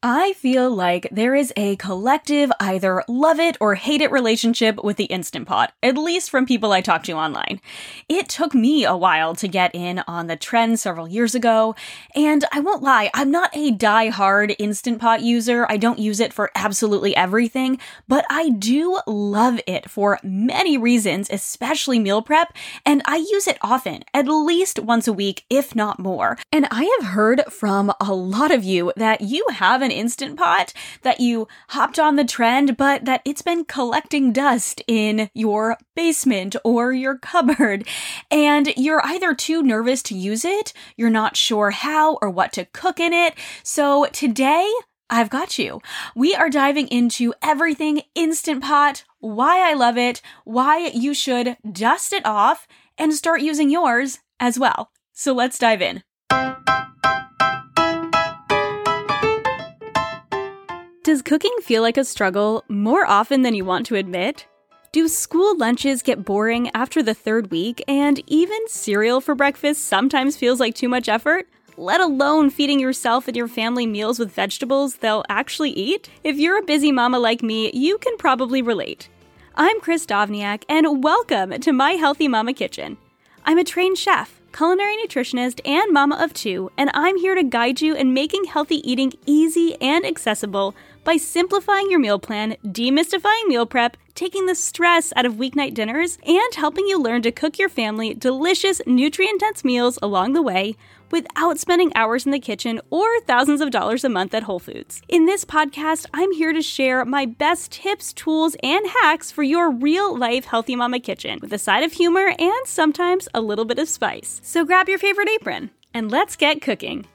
I feel like there is a collective either love it or hate it relationship with the Instant Pot, at least from people I talk to online. It took me a while to get in on the trend several years ago, and I won't lie, I'm not a die-hard Instant Pot user. I don't use it for absolutely everything, but I do love it for many reasons, especially meal prep, and I use it often, at least once a week, if not more. And I have heard from a lot of you that you have an Instant Pot, that you hopped on the trend, but that it's been collecting dust in your basement or your cupboard. And you're either too nervous to use it, you're not sure how or what to cook in it. So today, I've got you. We are diving into everything Instant Pot, why I love it, why you should dust it off, and start using yours as well. So let's dive in. Does cooking feel like a struggle more often than you want to admit? Do school lunches get boring after the third week, and even cereal for breakfast sometimes feels like too much effort? Let alone feeding yourself and your family meals with vegetables they'll actually eat? If you're a busy mama like me, you can probably relate. I'm Kris Dovniak, and welcome to my Healthy Mama Kitchen. I'm a trained chef, culinary nutritionist, and mama of two, and I'm here to guide you in making healthy eating easy and accessible by simplifying your meal plan, demystifying meal prep, taking the stress out of weeknight dinners, and helping you learn to cook your family delicious, nutrient dense meals along the way without spending hours in the kitchen or thousands of dollars a month at Whole Foods. In this podcast, I'm here to share my best tips, tools, and hacks for your real life healthy mama kitchen with a side of humor and sometimes a little bit of spice. So grab your favorite apron and let's get cooking.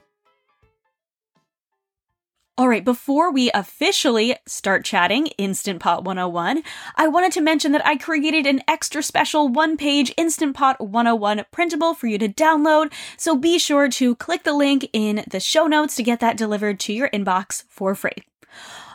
All right, before we officially start chatting Instant Pot 101, I wanted to mention that I created an extra special one page Instant Pot 101 printable for you to download. So be sure to click the link in the show notes to get that delivered to your inbox for free.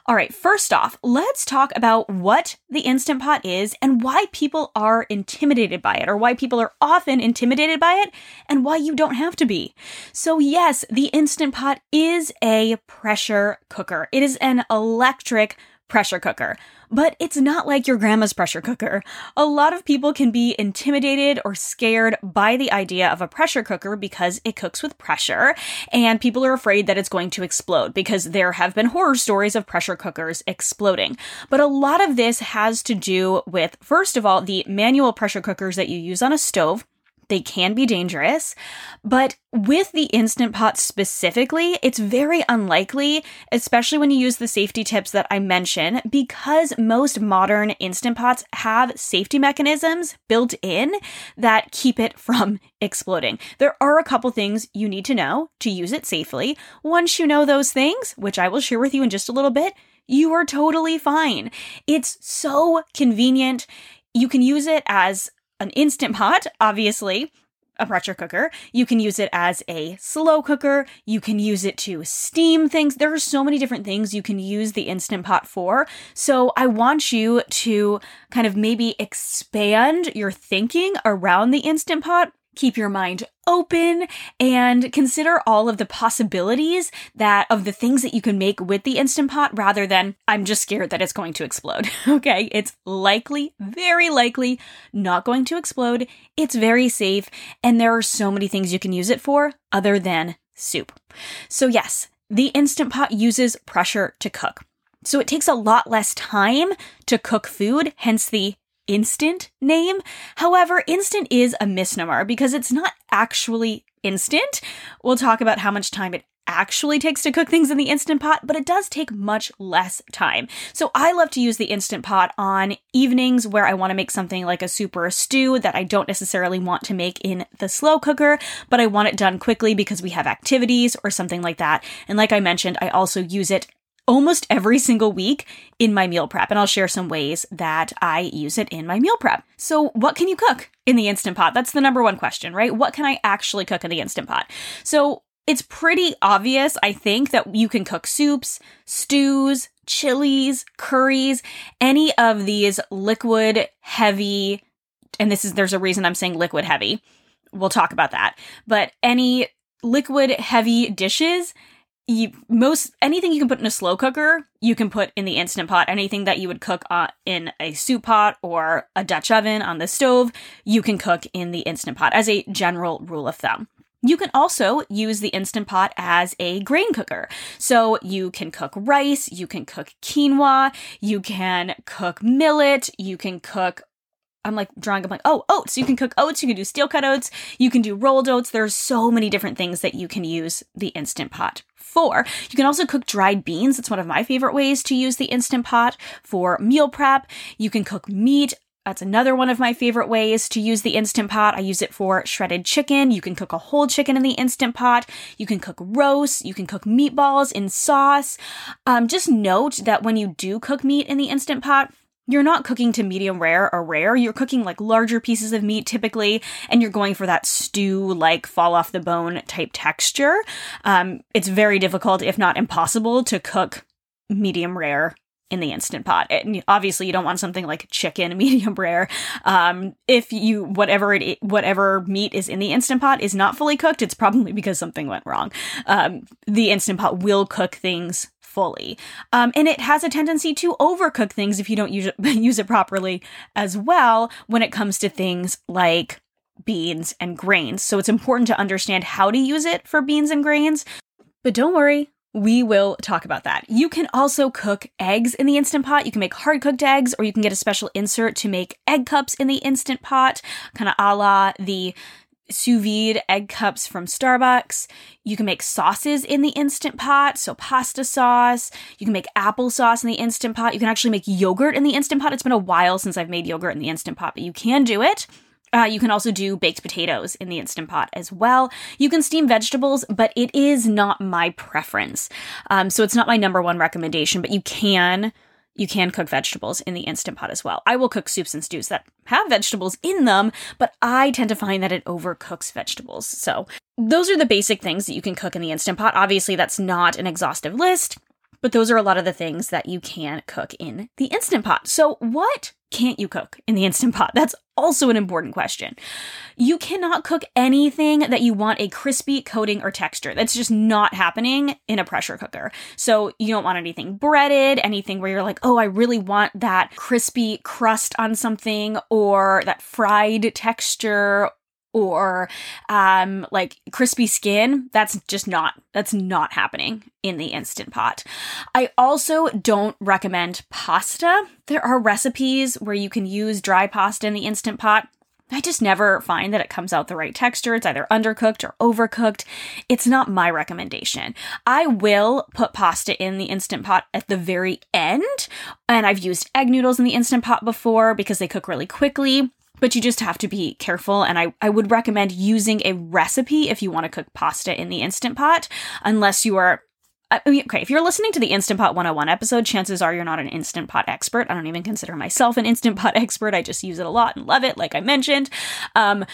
All right, first off, let's talk about what the Instant Pot is and why people are intimidated by it, or why people are often intimidated by it, and why you don't have to be. So, yes, the Instant Pot is a pressure cooker, it is an electric pressure cooker. But it's not like your grandma's pressure cooker. A lot of people can be intimidated or scared by the idea of a pressure cooker because it cooks with pressure, and people are afraid that it's going to explode because there have been horror stories of pressure cookers exploding. But a lot of this has to do with, first of all, the manual pressure cookers that you use on a stove they can be dangerous. But with the Instant Pot specifically, it's very unlikely, especially when you use the safety tips that I mention, because most modern Instant Pots have safety mechanisms built in that keep it from exploding. There are a couple things you need to know to use it safely. Once you know those things, which I will share with you in just a little bit, you are totally fine. It's so convenient. You can use it as an instant pot, obviously, a pressure cooker. You can use it as a slow cooker. You can use it to steam things. There are so many different things you can use the Instant Pot for. So I want you to kind of maybe expand your thinking around the Instant Pot keep your mind open and consider all of the possibilities that of the things that you can make with the Instant Pot rather than I'm just scared that it's going to explode. okay, it's likely, very likely not going to explode. It's very safe and there are so many things you can use it for other than soup. So yes, the Instant Pot uses pressure to cook. So it takes a lot less time to cook food, hence the instant name. However, instant is a misnomer because it's not actually instant. We'll talk about how much time it actually takes to cook things in the Instant Pot, but it does take much less time. So I love to use the Instant Pot on evenings where I want to make something like a soup or a stew that I don't necessarily want to make in the slow cooker, but I want it done quickly because we have activities or something like that. And like I mentioned, I also use it almost every single week in my meal prep, and I'll share some ways that I use it in my meal prep. So, what can you cook in the Instant Pot? That's the number one question, right? What can I actually cook in the Instant Pot? So, it's pretty obvious, I think, that you can cook soups, stews, chilies, curries, any of these liquid heavy, and this is, there's a reason I'm saying liquid heavy. We'll talk about that. But any liquid heavy dishes you most anything you can put in a slow cooker you can put in the instant pot anything that you would cook uh, in a soup pot or a dutch oven on the stove you can cook in the instant pot as a general rule of thumb you can also use the Instant Pot as a grain cooker. So you can cook rice, you can cook quinoa, you can cook millet, you can cook I'm like drawing, I'm like, oh, oats. You can cook oats, you can do steel cut oats, you can do rolled oats. There's so many different things that you can use the Instant Pot for. You can also cook dried beans. It's one of my favorite ways to use the Instant Pot for meal prep. You can cook meat. That's another one of my favorite ways to use the Instant Pot. I use it for shredded chicken. You can cook a whole chicken in the Instant Pot. You can cook roast. You can cook meatballs in sauce. Um, just note that when you do cook meat in the Instant Pot, you're not cooking to medium rare or rare. You're cooking like larger pieces of meat typically, and you're going for that stew like fall off the bone type texture. Um, it's very difficult, if not impossible, to cook medium rare in the instant pot. And obviously, you don't want something like chicken medium rare. Um, if you whatever it whatever meat is in the instant pot is not fully cooked, it's probably because something went wrong. Um, the instant pot will cook things fully. Um, and it has a tendency to overcook things if you don't use it, use it properly as well when it comes to things like beans and grains. So it's important to understand how to use it for beans and grains. But don't worry, we will talk about that. You can also cook eggs in the Instant Pot. You can make hard cooked eggs, or you can get a special insert to make egg cups in the Instant Pot, kind of a la the sous vide egg cups from Starbucks. You can make sauces in the Instant Pot, so pasta sauce. You can make applesauce in the Instant Pot. You can actually make yogurt in the Instant Pot. It's been a while since I've made yogurt in the Instant Pot, but you can do it. Uh, you can also do baked potatoes in the Instant Pot as well. You can steam vegetables, but it is not my preference. Um, so it's not my number one recommendation, but you can you can cook vegetables in the Instant Pot as well. I will cook soups and stews that have vegetables in them, but I tend to find that it overcooks vegetables. So, those are the basic things that you can cook in the Instant Pot. Obviously, that's not an exhaustive list, but those are a lot of the things that you can cook in the Instant Pot. So, what can't you cook in the Instant Pot? That's also an important question. You cannot cook anything that you want a crispy coating or texture. That's just not happening in a pressure cooker. So you don't want anything breaded, anything where you're like, oh, I really want that crispy crust on something or that fried texture or um like crispy skin that's just not that's not happening in the instant pot i also don't recommend pasta there are recipes where you can use dry pasta in the instant pot I just never find that it comes out the right texture. It's either undercooked or overcooked. It's not my recommendation. I will put pasta in the Instant Pot at the very end. And I've used egg noodles in the Instant Pot before because they cook really quickly but you just have to be careful. And I, I would recommend using a recipe if you want to cook pasta in the Instant Pot, unless you are. I mean, okay, if you're listening to the Instant Pot 101 episode, chances are you're not an Instant Pot expert. I don't even consider myself an Instant Pot expert. I just use it a lot and love it, like I mentioned. Um,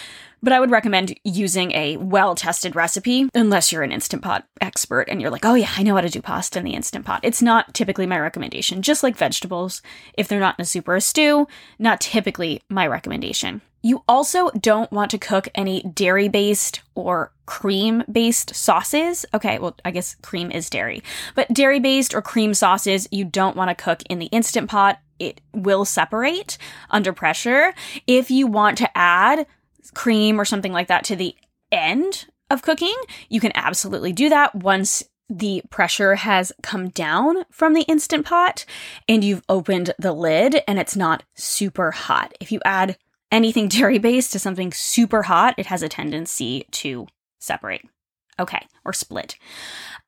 but I would recommend using a well tested recipe unless you're an Instant Pot expert and you're like, oh yeah, I know how to do pasta in the Instant Pot. It's not typically my recommendation, just like vegetables. If they're not in a soup or a stew, not typically my recommendation. You also don't want to cook any dairy based or cream based sauces. Okay, well, I guess cream is dairy, but dairy based or cream sauces you don't want to cook in the Instant Pot. It will separate under pressure. If you want to add cream or something like that to the end of cooking, you can absolutely do that once the pressure has come down from the Instant Pot and you've opened the lid and it's not super hot. If you add anything dairy based to something super hot, it has a tendency to separate. Okay, or split.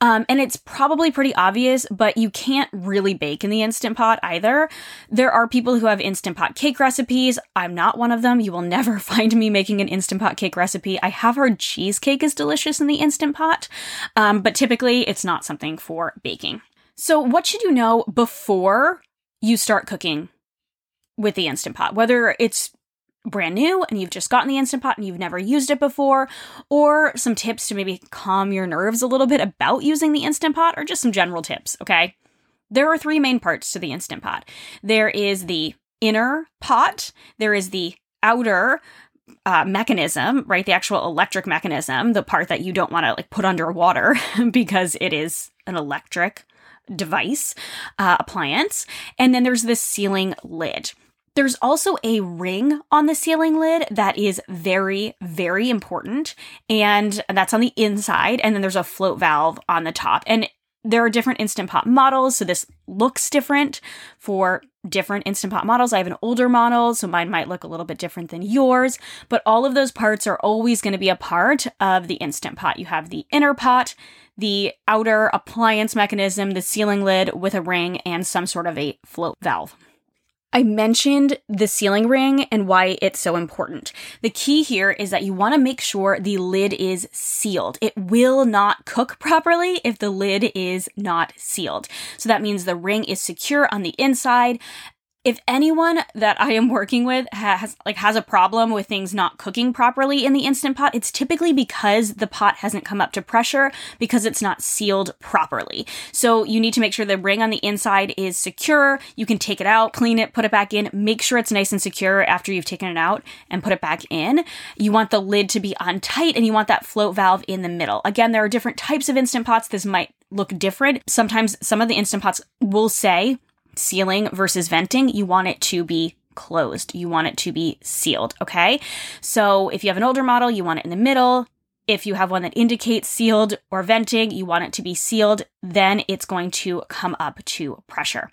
Um, and it's probably pretty obvious, but you can't really bake in the Instant Pot either. There are people who have Instant Pot cake recipes. I'm not one of them. You will never find me making an Instant Pot cake recipe. I have heard cheesecake is delicious in the Instant Pot, um, but typically it's not something for baking. So, what should you know before you start cooking with the Instant Pot? Whether it's brand new and you've just gotten the Instant Pot and you've never used it before, or some tips to maybe calm your nerves a little bit about using the Instant Pot, or just some general tips, okay? There are three main parts to the Instant Pot there is the inner pot, there is the outer uh, mechanism, right? The actual electric mechanism, the part that you don't want to like put underwater because it is an electric device, uh, appliance. And then there's this sealing lid. There's also a ring on the sealing lid that is very, very important. And that's on the inside. And then there's a float valve on the top. And there are different Instant Pot models. So this looks different for different Instant Pot models. I have an older model, so mine might look a little bit different than yours. But all of those parts are always going to be a part of the Instant Pot. You have the inner pot, the outer appliance mechanism, the sealing lid with a ring, and some sort of a float valve. I mentioned the sealing ring and why it's so important. The key here is that you want to make sure the lid is sealed. It will not cook properly if the lid is not sealed. So that means the ring is secure on the inside if anyone that I am working with has like has a problem with things not cooking properly in the instant pot, it's typically because the pot hasn't come up to pressure because it's not sealed properly. So you need to make sure the ring on the inside is secure. You can take it out, clean it, put it back in, make sure it's nice and secure after you've taken it out and put it back in. You want the lid to be on tight and you want that float valve in the middle. Again, there are different types of instant pots. This might look different. Sometimes some of the instant pots will say sealing versus venting, you want it to be closed. You want it to be sealed, okay? So if you have an older model, you want it in the middle. If you have one that indicates sealed or venting, you want it to be sealed, then it's going to come up to pressure.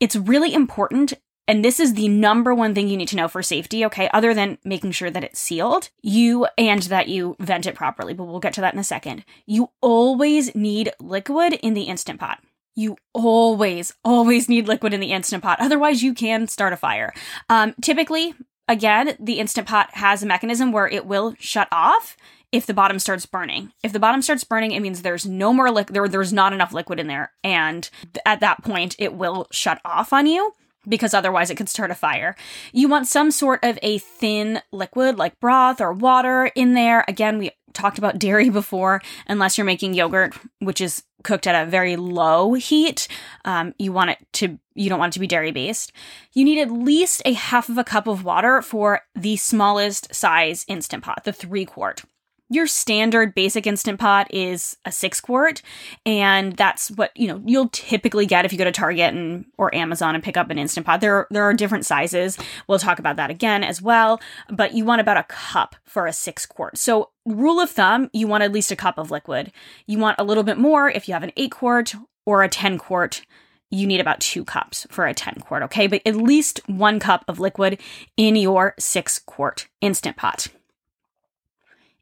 It's really important and this is the number one thing you need to know for safety, okay? Other than making sure that it's sealed, you and that you vent it properly, but we'll get to that in a second. You always need liquid in the instant pot you always, always need liquid in the Instant Pot. Otherwise, you can start a fire. Um, typically, again, the Instant Pot has a mechanism where it will shut off if the bottom starts burning. If the bottom starts burning, it means there's no more liquid, there, there's not enough liquid in there. And at that point, it will shut off on you because otherwise it could start a fire. You want some sort of a thin liquid like broth or water in there. Again, we talked about dairy before, unless you're making yogurt, which is cooked at a very low heat. Um, you want it to, you don't want it to be dairy based. You need at least a half of a cup of water for the smallest size instant pot, the three quart your standard basic instant pot is a six quart and that's what you know you'll typically get if you go to target and or amazon and pick up an instant pot. There there are different sizes. We'll talk about that again as well but you want about a cup for a six quart. So rule of thumb you want at least a cup of liquid. You want a little bit more if you have an eight quart or a 10 quart. You need about two cups for a 10 quart okay? But at least one cup of liquid in your six quart instant pot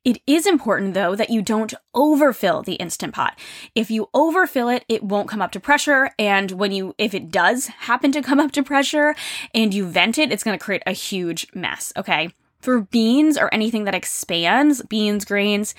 it is important though that you don't overfill the instant pot. If you overfill it, it won't come up to pressure. And when you, if it does happen to come up to pressure and you vent it, it's going to create a huge mess. Okay. For beans or anything that expands, beans, grains,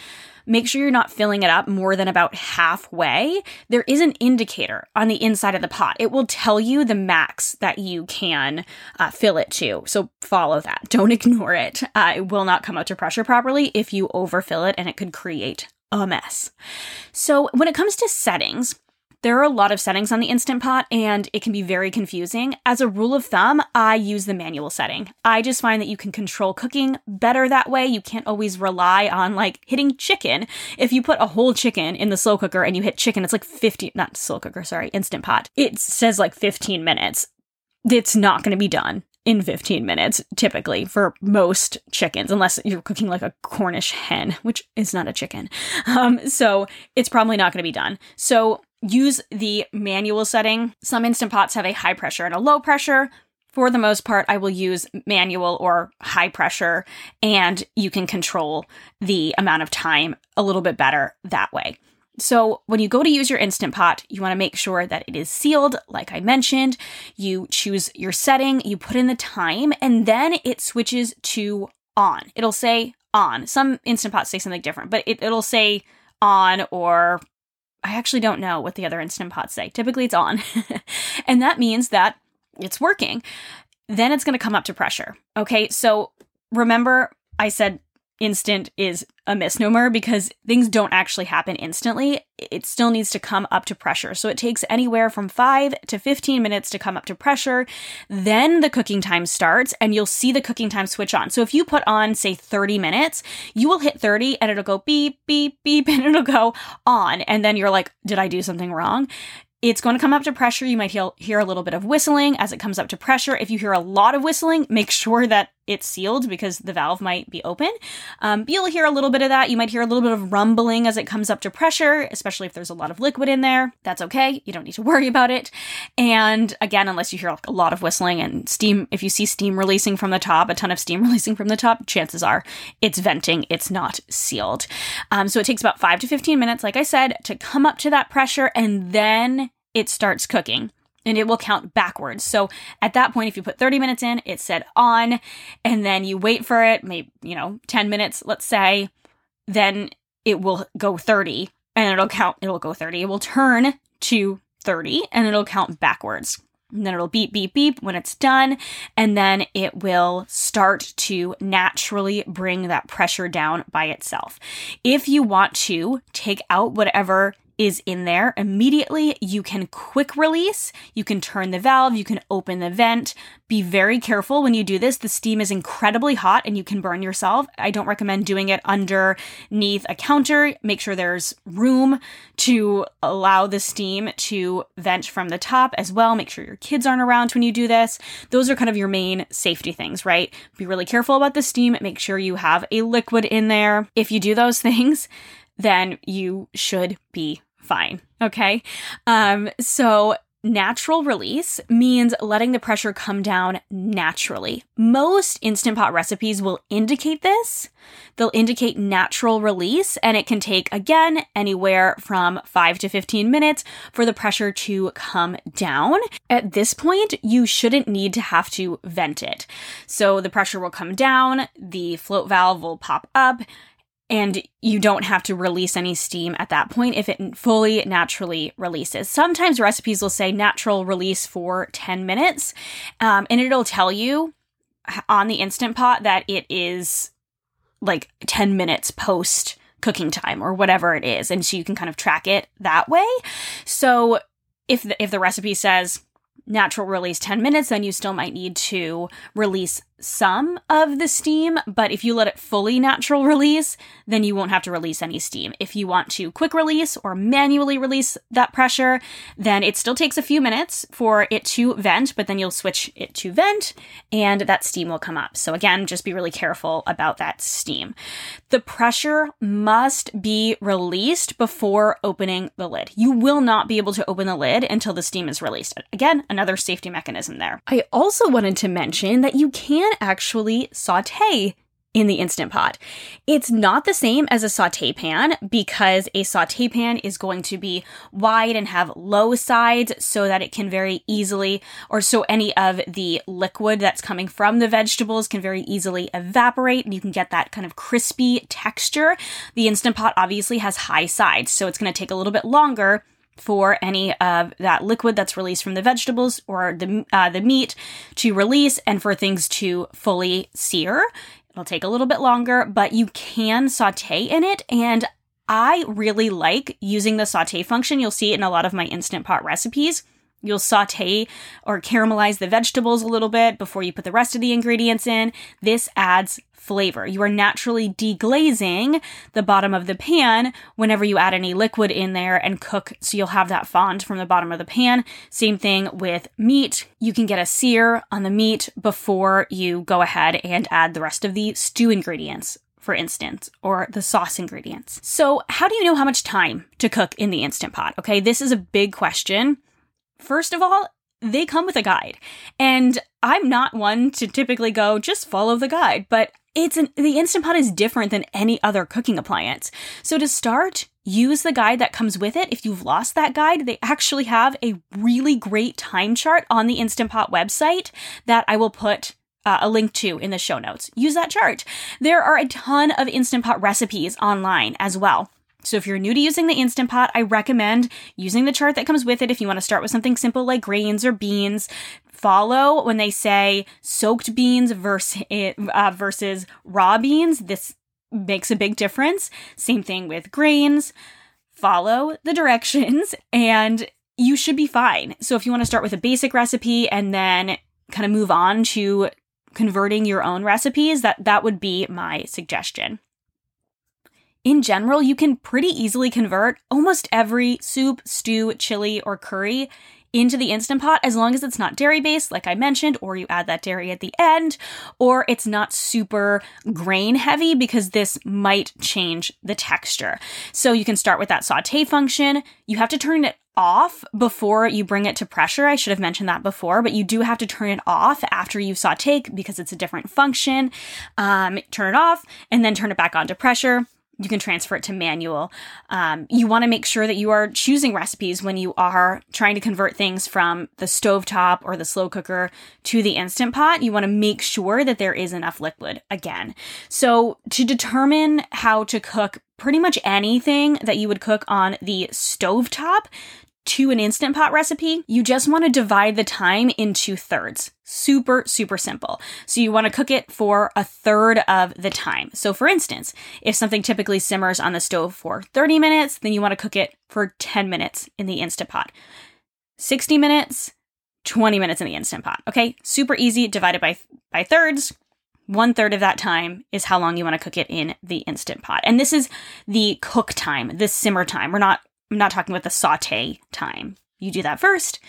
make sure you're not filling it up more than about halfway. There is an indicator on the inside of the pot. It will tell you the max that you can uh, fill it to. So follow that. Don't ignore it. Uh, it will not come up to pressure properly if you overfill it and it could create a mess. So when it comes to settings, There are a lot of settings on the Instant Pot and it can be very confusing. As a rule of thumb, I use the manual setting. I just find that you can control cooking better that way. You can't always rely on like hitting chicken. If you put a whole chicken in the slow cooker and you hit chicken, it's like 50, not slow cooker, sorry, Instant Pot. It says like 15 minutes. It's not going to be done in 15 minutes, typically for most chickens, unless you're cooking like a Cornish hen, which is not a chicken. Um, so it's probably not going to be done. So use the manual setting. Some Instant Pots have a high pressure and a low pressure. For the most part, I will use manual or high pressure, and you can control the amount of time a little bit better that way. So, when you go to use your Instant Pot, you want to make sure that it is sealed, like I mentioned. You choose your setting, you put in the time, and then it switches to on. It'll say on. Some Instant Pots say something different, but it, it'll say on or I actually don't know what the other Instant Pots say. Typically it's on. and that means that it's working. Then it's going to come up to pressure. Okay, so remember I said instant is a misnomer because things don't actually happen instantly. It still needs to come up to pressure. So it takes anywhere from 5 to 15 minutes to come up to pressure. Then the cooking time starts and you'll see the cooking time switch on. So if you put on, say, 30 minutes, you will hit 30 and it'll go beep, beep, beep, and it'll go on. And then you're like, did I do something wrong? It's going to come up to pressure. You might hear, hear a little bit of whistling as it comes up to pressure. If you hear a lot of whistling, make sure that it's sealed because the valve might be open. Um, you'll hear a little bit of that. You might hear a little bit of rumbling as it comes up to pressure, especially if there's a lot of liquid in there. That's okay. You don't need to worry about it. And again, unless you hear a lot of whistling and steam, if you see steam releasing from the top, a ton of steam releasing from the top, chances are it's venting. It's not sealed. Um, so it takes about five to 15 minutes, like I said, to come up to that pressure and then it starts cooking and it will count backwards. So at that point, if you put 30 minutes in, it said on, and then you wait for it, maybe, you know, 10 minutes, let's say, then it will go 30 and it'll count, it'll go 30. It will turn to 30 and it'll count backwards. And then it'll beep, beep, beep when it's done. And then it will start to naturally bring that pressure down by itself. If you want to take out whatever is in there immediately. You can quick release, you can turn the valve, you can open the vent. Be very careful when you do this. The steam is incredibly hot and you can burn yourself. I don't recommend doing it underneath a counter. Make sure there's room to allow the steam to vent from the top as well. Make sure your kids aren't around when you do this. Those are kind of your main safety things, right? Be really careful about the steam. Make sure you have a liquid in there. If you do those things, then you should be fine. Okay. Um, so natural release means letting the pressure come down naturally. Most Instant Pot recipes will indicate this. They'll indicate natural release, and it can take, again, anywhere from 5 to 15 minutes for the pressure to come down. At this point, you shouldn't need to have to vent it. So the pressure will come down, the float valve will pop up and you don't have to release any steam at that point if it fully naturally releases. Sometimes recipes will say natural release for 10 minutes, um, and it'll tell you on the Instant Pot that it is like 10 minutes post cooking time or whatever it is. And so you can kind of track it that way. So if the, if the recipe says natural release 10 minutes, then you still might need to release some of the steam, but if you let it fully natural release, then you won't have to release any steam. If you want to quick release or manually release that pressure, then it still takes a few minutes for it to vent, but then you'll switch it to vent and that steam will come up. So again, just be really careful about that steam. The pressure must be released before opening the lid. You will not be able to open the lid until the steam is released. Again, another safety mechanism there. I also wanted to mention that you can actually saute in the Instant Pot. It's not the same as a saute pan because a saute pan is going to be wide and have low sides so that it can very easily, or so any of the liquid that's coming from the vegetables can very easily evaporate and you can get that kind of crispy texture. The Instant Pot obviously has high sides, so it's going to take a little bit longer for any of that liquid that's released from the vegetables or the uh, the meat to release and for things to fully sear. It'll take a little bit longer, but you can saute in it and I really like using the saute function. You'll see it in a lot of my Instant Pot recipes. You'll saute or caramelize the vegetables a little bit before you put the rest of the ingredients in. This adds flavor. You are naturally deglazing the bottom of the pan whenever you add any liquid in there and cook, so you'll have that fond from the bottom of the pan. Same thing with meat. You can get a sear on the meat before you go ahead and add the rest of the stew ingredients for instance, or the sauce ingredients. So, how do you know how much time to cook in the Instant Pot? Okay, this is a big question. First of all, they come with a guide. And I'm not one to typically go, just follow the guide, but it's an, the Instant Pot is different than any other cooking appliance. So to start, use the guide that comes with it. If you've lost that guide, they actually have a really great time chart on the Instant Pot website that I will put uh, a link to in the show notes. Use that chart. There are a ton of Instant Pot recipes online as well. So if you're new to using the Instant Pot, I recommend using the chart that comes with it if you want to start with something simple like grains or beans. Follow when they say soaked beans versus, uh, versus raw beans. This makes a big difference. Same thing with grains. Follow the directions and you should be fine. So if you want to start with a basic recipe and then kind of move on to converting your own recipes, that that would be my suggestion. In general, you can pretty easily convert almost every soup, stew, chili, or curry into the Instant Pot as long as it's not dairy based, like I mentioned, or you add that dairy at the end, or it's not super grain heavy because this might change the texture. So you can start with that saute function. You have to turn it off before you bring it to pressure. I should have mentioned that before, but you do have to turn it off after you saute because it's a different function. Um, turn it off and then turn it back on to pressure you can transfer it to manual. Um, you want to make sure that you are choosing recipes when you are trying to convert things from the stovetop or the slow cooker to the instant pot. You want to make sure that there is enough liquid again. So, to determine how to cook pretty much anything that you would cook on the stovetop, to an Instant Pot recipe, you just want to divide the time into thirds. Super, super simple. So you want to cook it for a third of the time. So for instance, if something typically simmers on the stove for 30 minutes, then you want to cook it for 10 minutes in the Instant Pot. 60 minutes, 20 minutes in the Instant Pot. Okay, super easy, divided by, by thirds. One third of that time is how long you want to cook it in the Instant Pot. And this is the cook time, the simmer time. We're not I'm not talking about the saute time. You do that first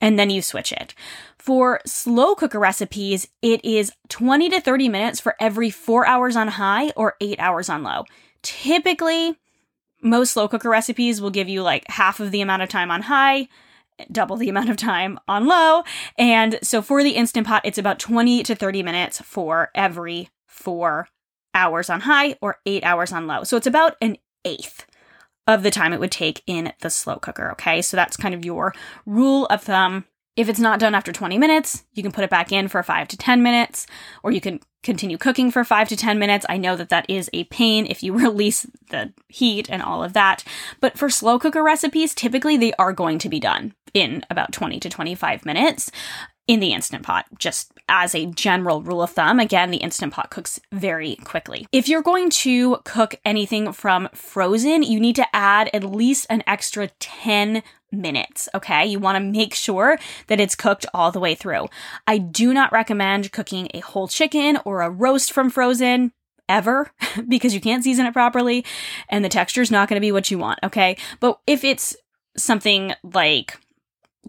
and then you switch it. For slow cooker recipes, it is 20 to 30 minutes for every four hours on high or eight hours on low. Typically, most slow cooker recipes will give you like half of the amount of time on high, double the amount of time on low. And so for the Instant Pot, it's about 20 to 30 minutes for every four hours on high or eight hours on low. So it's about an eighth of the time it would take in the slow cooker. Okay, so that's kind of your rule of thumb. If it's not done after 20 minutes, you can put it back in for 5 to 10 minutes, or you can continue cooking for 5 to 10 minutes. I know that that is a pain if you release the heat and all of that. But for slow cooker recipes, typically they are going to be done in about 20 to 25 minutes in the Instant Pot, just as a general rule of thumb. Again, the Instant Pot cooks very quickly. If you're going to cook anything from frozen, you need to add at least an extra 10 minutes, okay? You want to make sure that it's cooked all the way through. I do not recommend cooking a whole chicken or a roast from frozen ever because you can't season it properly and the texture is not going to be what you want, okay? But if it's something like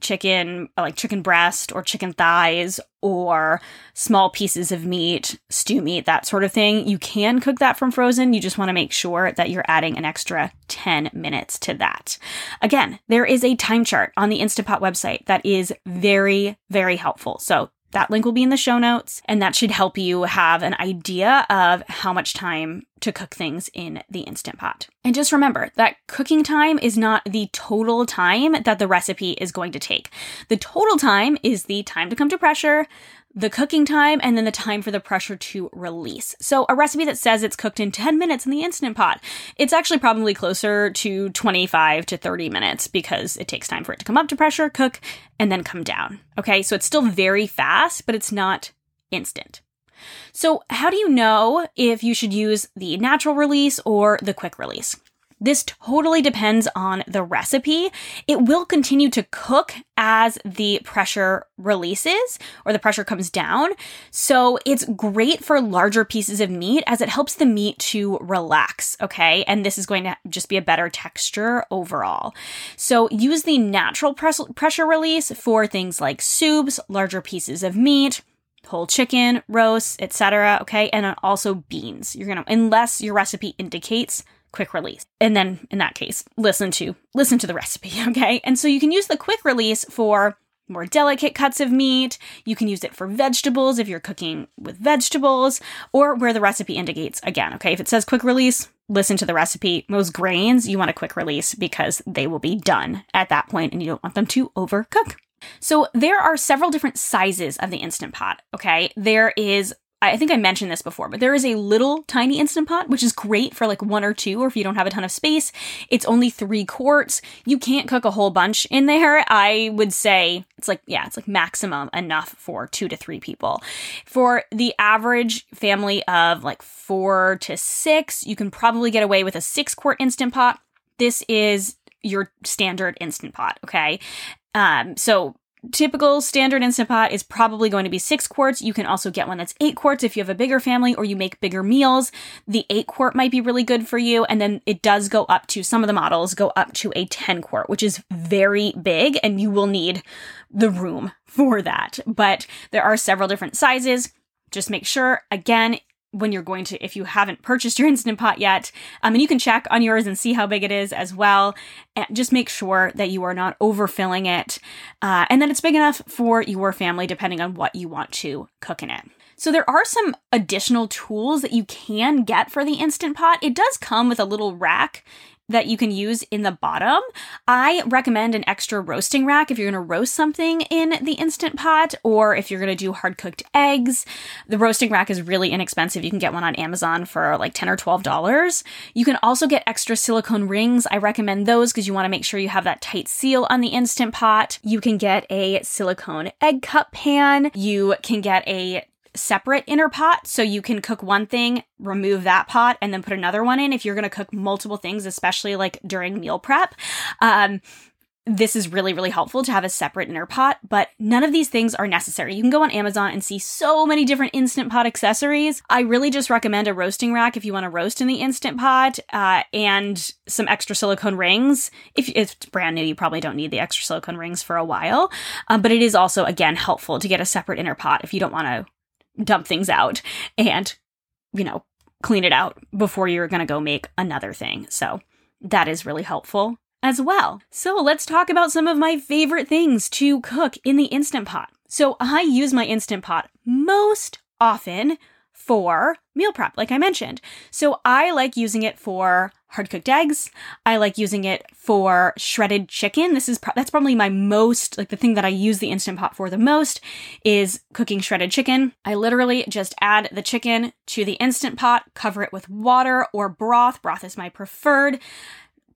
chicken, uh, like chicken breast or chicken thighs or small pieces of meat, stew meat, that sort of thing. You can cook that from frozen. You just want to make sure that you're adding an extra 10 minutes to that. Again, there is a time chart on the Instapot website that is very, very helpful. So that link will be in the show notes, and that should help you have an idea of how much time to cook things in the Instant Pot. And just remember that cooking time is not the total time that the recipe is going to take. The total time is the time to come to pressure, the cooking time, and then the time for the pressure to release. So, a recipe that says it's cooked in 10 minutes in the Instant Pot, it's actually probably closer to 25 to 30 minutes because it takes time for it to come up to pressure, cook, and then come down. Okay, so it's still very fast, but it's not instant. So, how do you know if you should use the natural release or the quick release? This totally depends on the recipe. It will continue to cook as the pressure releases or the pressure comes down. So it's great for larger pieces of meat as it helps the meat to relax, okay? And this is going to just be a better texture overall. So use the natural press- pressure release for things like soups, larger pieces of meat, whole chicken, roasts, etc. Okay, and also beans. You're gonna, unless your recipe indicates quick release. And then in that case, listen to listen to the recipe, okay? And so you can use the quick release for more delicate cuts of meat. You can use it for vegetables if you're cooking with vegetables or where the recipe indicates again, okay? If it says quick release, listen to the recipe. Most grains, you want a quick release because they will be done at that point and you don't want them to overcook. So there are several different sizes of the Instant Pot, okay? There is I think I mentioned this before, but there is a little tiny Instant Pot, which is great for like one or two, or if you don't have a ton of space. It's only three quarts. You can't cook a whole bunch in there. I would say it's like, yeah, it's like maximum enough for two to three people. For the average family of like four to six, you can probably get away with a six quart Instant Pot. This is your standard Instant Pot, okay? Um, so typical standard Instant Pot is probably going to be six quarts. You can also get one that's eight quarts if you have a bigger family or you make bigger meals. The eight quart might be really good for you. And then it does go up to some of the models go up to a 10 quart, which is very big and you will need the room for that. But there are several different sizes. Just make sure, again, when you're going to, if you haven't purchased your Instant Pot yet. Um, and you can check on yours and see how big it is as well. And just make sure that you are not overfilling it uh, and that it's big enough for your family, depending on what you want to cook in it. So there are some additional tools that you can get for the Instant Pot. It does come with a little rack that you can use in the bottom. I recommend an extra roasting rack if you're going to roast something in the Instant Pot or if you're going to do hard cooked eggs. The roasting rack is really inexpensive. You can get one on Amazon for like 10 or $12. You can also get extra silicone rings. I recommend those because you want to make sure you have that tight seal on the Instant Pot. You can get a silicone egg cup pan. You can get a separate inner pot so you can cook one thing, remove that pot, and then put another one in if you're going to cook multiple things, especially like during meal prep. Um, this is really, really helpful to have a separate inner pot, but none of these things are necessary. You can go on Amazon and see so many different Instant Pot accessories. I really just recommend a roasting rack if you want to roast in the Instant Pot uh, and some extra silicone rings. If it's brand new, you probably don't need the extra silicone rings for a while, um, but it is also, again, helpful to get a separate inner pot if you don't want to dump things out and, you know, clean it out before you're going to go make another thing. So that is really helpful as well. So let's talk about some of my favorite things to cook in the Instant Pot. So I use my Instant Pot most often for meal prep, like I mentioned. So I like using it for hard cooked eggs. I like using it for shredded chicken. This is pro- that's probably my most like the thing that I use the instant pot for the most is cooking shredded chicken. I literally just add the chicken to the instant pot, cover it with water or broth. Broth is my preferred.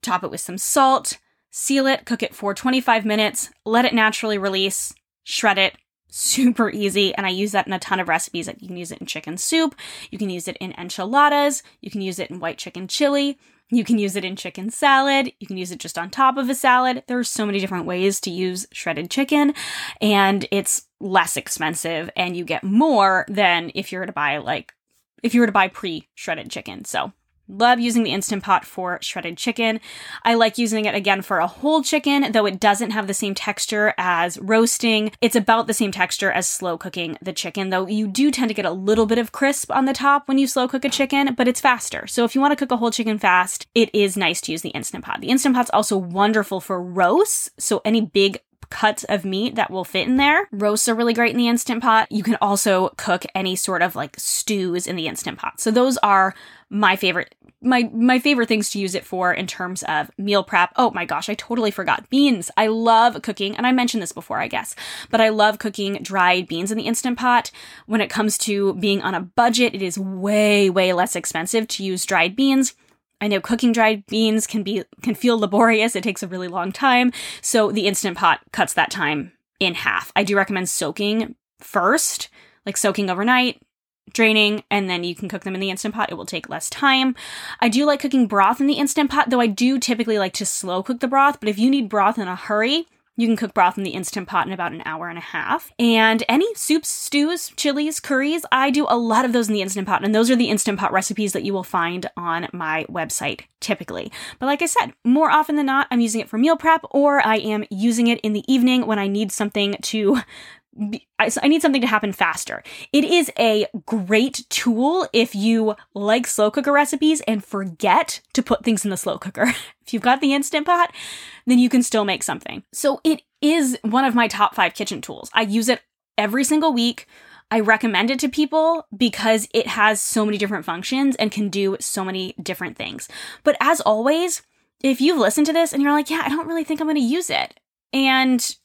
Top it with some salt, seal it, cook it for 25 minutes, let it naturally release, shred it, super easy and i use that in a ton of recipes you can use it in chicken soup you can use it in enchiladas you can use it in white chicken chili you can use it in chicken salad. You can use it just on top of a salad. There are so many different ways to use shredded chicken, and it's less expensive, and you get more than if you were to buy like if you were to buy pre shredded chicken. So Love using the Instant Pot for shredded chicken. I like using it again for a whole chicken, though it doesn't have the same texture as roasting. It's about the same texture as slow cooking the chicken, though you do tend to get a little bit of crisp on the top when you slow cook a chicken, but it's faster. So if you want to cook a whole chicken fast, it is nice to use the Instant Pot. The Instant Pot's also wonderful for roasts, so any big cuts of meat that will fit in there. Roasts are really great in the Instant Pot. You can also cook any sort of like stews in the Instant Pot. So those are my favorite my my favorite things to use it for in terms of meal prep. Oh my gosh, I totally forgot. Beans. I love cooking, and I mentioned this before, I guess, but I love cooking dried beans in the instant pot. When it comes to being on a budget, it is way way less expensive to use dried beans. I know cooking dried beans can be can feel laborious. It takes a really long time. So the instant pot cuts that time in half. I do recommend soaking first, like soaking overnight, draining, and then you can cook them in the Instant Pot. It will take less time. I do like cooking broth in the Instant Pot, though I do typically like to slow cook the broth. But if you need broth in a hurry, you can cook broth in the Instant Pot in about an hour and a half. And any soups, stews, chilies, curries, I do a lot of those in the Instant Pot. And those are the Instant Pot recipes that you will find on my website typically. But like I said, more often than not, I'm using it for meal prep or I am using it in the evening when I need something to I need something to happen faster. It is a great tool if you like slow cooker recipes and forget to put things in the slow cooker. if you've got the instant pot, then you can still make something. So it is one of my top five kitchen tools. I use it every single week. I recommend it to people because it has so many different functions and can do so many different things. But as always, if you've listened to this and you're like, yeah, I don't really think I'm going to use it. And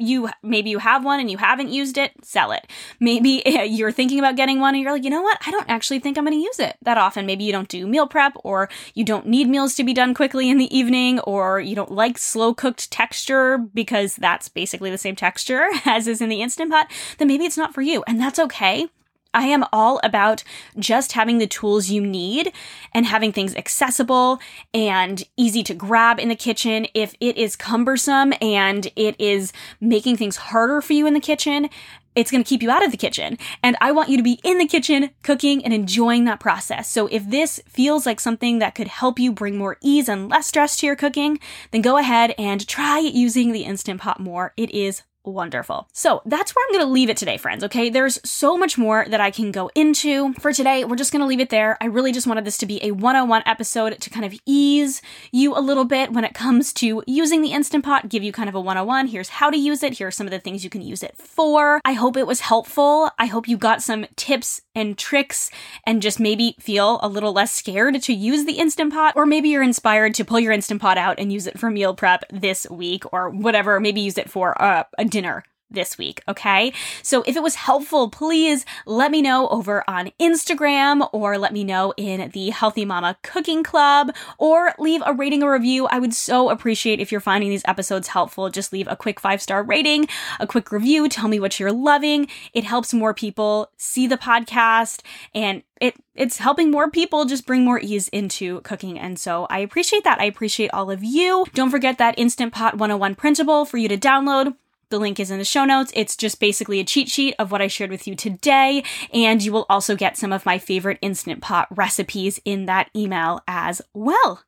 you maybe you have one and you haven't used it, sell it. Maybe you're thinking about getting one and you're like, you know what? I don't actually think I'm going to use it that often. Maybe you don't do meal prep or you don't need meals to be done quickly in the evening or you don't like slow cooked texture because that's basically the same texture as is in the Instant Pot. Then maybe it's not for you and that's okay. I am all about just having the tools you need and having things accessible and easy to grab in the kitchen. If it is cumbersome and it is making things harder for you in the kitchen, it's going to keep you out of the kitchen. And I want you to be in the kitchen cooking and enjoying that process. So if this feels like something that could help you bring more ease and less stress to your cooking, then go ahead and try using the Instant Pot more. It is wonderful. So that's where I'm going to leave it today, friends. Okay. There's so much more that I can go into. For today, we're just going to leave it there. I really just wanted this to be a 101 episode to kind of ease you a little bit when it comes to using the Instant Pot, give you kind of a 101. Here's how to use it. Here are some of the things you can use it for. I hope it was helpful. I hope you got some tips and tricks and just maybe feel a little less scared to use the Instant Pot, or maybe you're inspired to pull your Instant Pot out and use it for meal prep this week or whatever. Maybe use it for uh, a dinner this week, okay? So if it was helpful, please let me know over on Instagram or let me know in the Healthy Mama Cooking Club or leave a rating or review. I would so appreciate if you're finding these episodes helpful. Just leave a quick five star rating, a quick review, tell me what you're loving. It helps more people see the podcast and it it's helping more people just bring more ease into cooking and so I appreciate that. I appreciate all of you. Don't forget that Instant Pot 101 printable for you to download. The link is in the show notes. It's just basically a cheat sheet of what I shared with you today. And you will also get some of my favorite Instant Pot recipes in that email as well.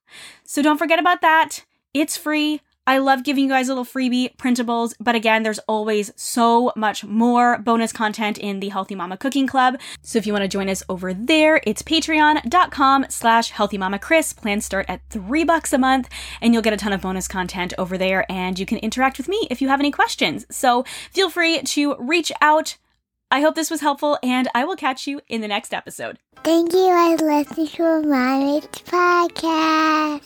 So don't forget about that. It's free. I love giving you guys little freebie printables, but again, there's always so much more bonus content in the Healthy Mama Cooking Club. So if you want to join us over there, it's patreon.com slash healthy mama Kris. Plans start at three bucks a month, and you'll get a ton of bonus content over there, and you can interact with me if you have any questions. So feel free to reach out. I hope this was helpful, and I will catch you in the next episode. Thank you for listening to Mommy's podcast.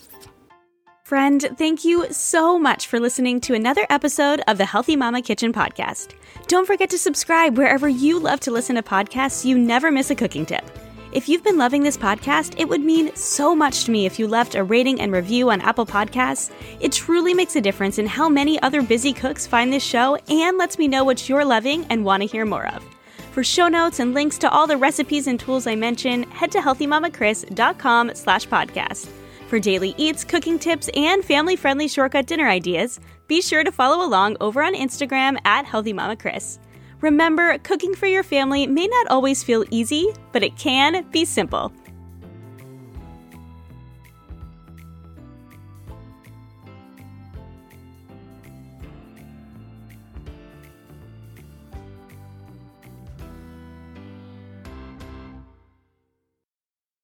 Friend, thank you so much for listening to another episode of the Healthy Mama Kitchen podcast. Don't forget to subscribe wherever you love to listen to podcasts so you never miss a cooking tip. If you've been loving this podcast, it would mean so much to me if you left a rating and review on Apple Podcasts. It truly makes a difference in how many other busy cooks find this show and lets me know what you're loving and want to hear more of. For show notes and links to all the recipes and tools I mention, head to healthymamakris.com slash podcast. For daily eats, cooking tips, and family friendly shortcut dinner ideas, be sure to follow along over on Instagram at Healthy Mama Kris. Remember, cooking for your family may not always feel easy, but it can be simple.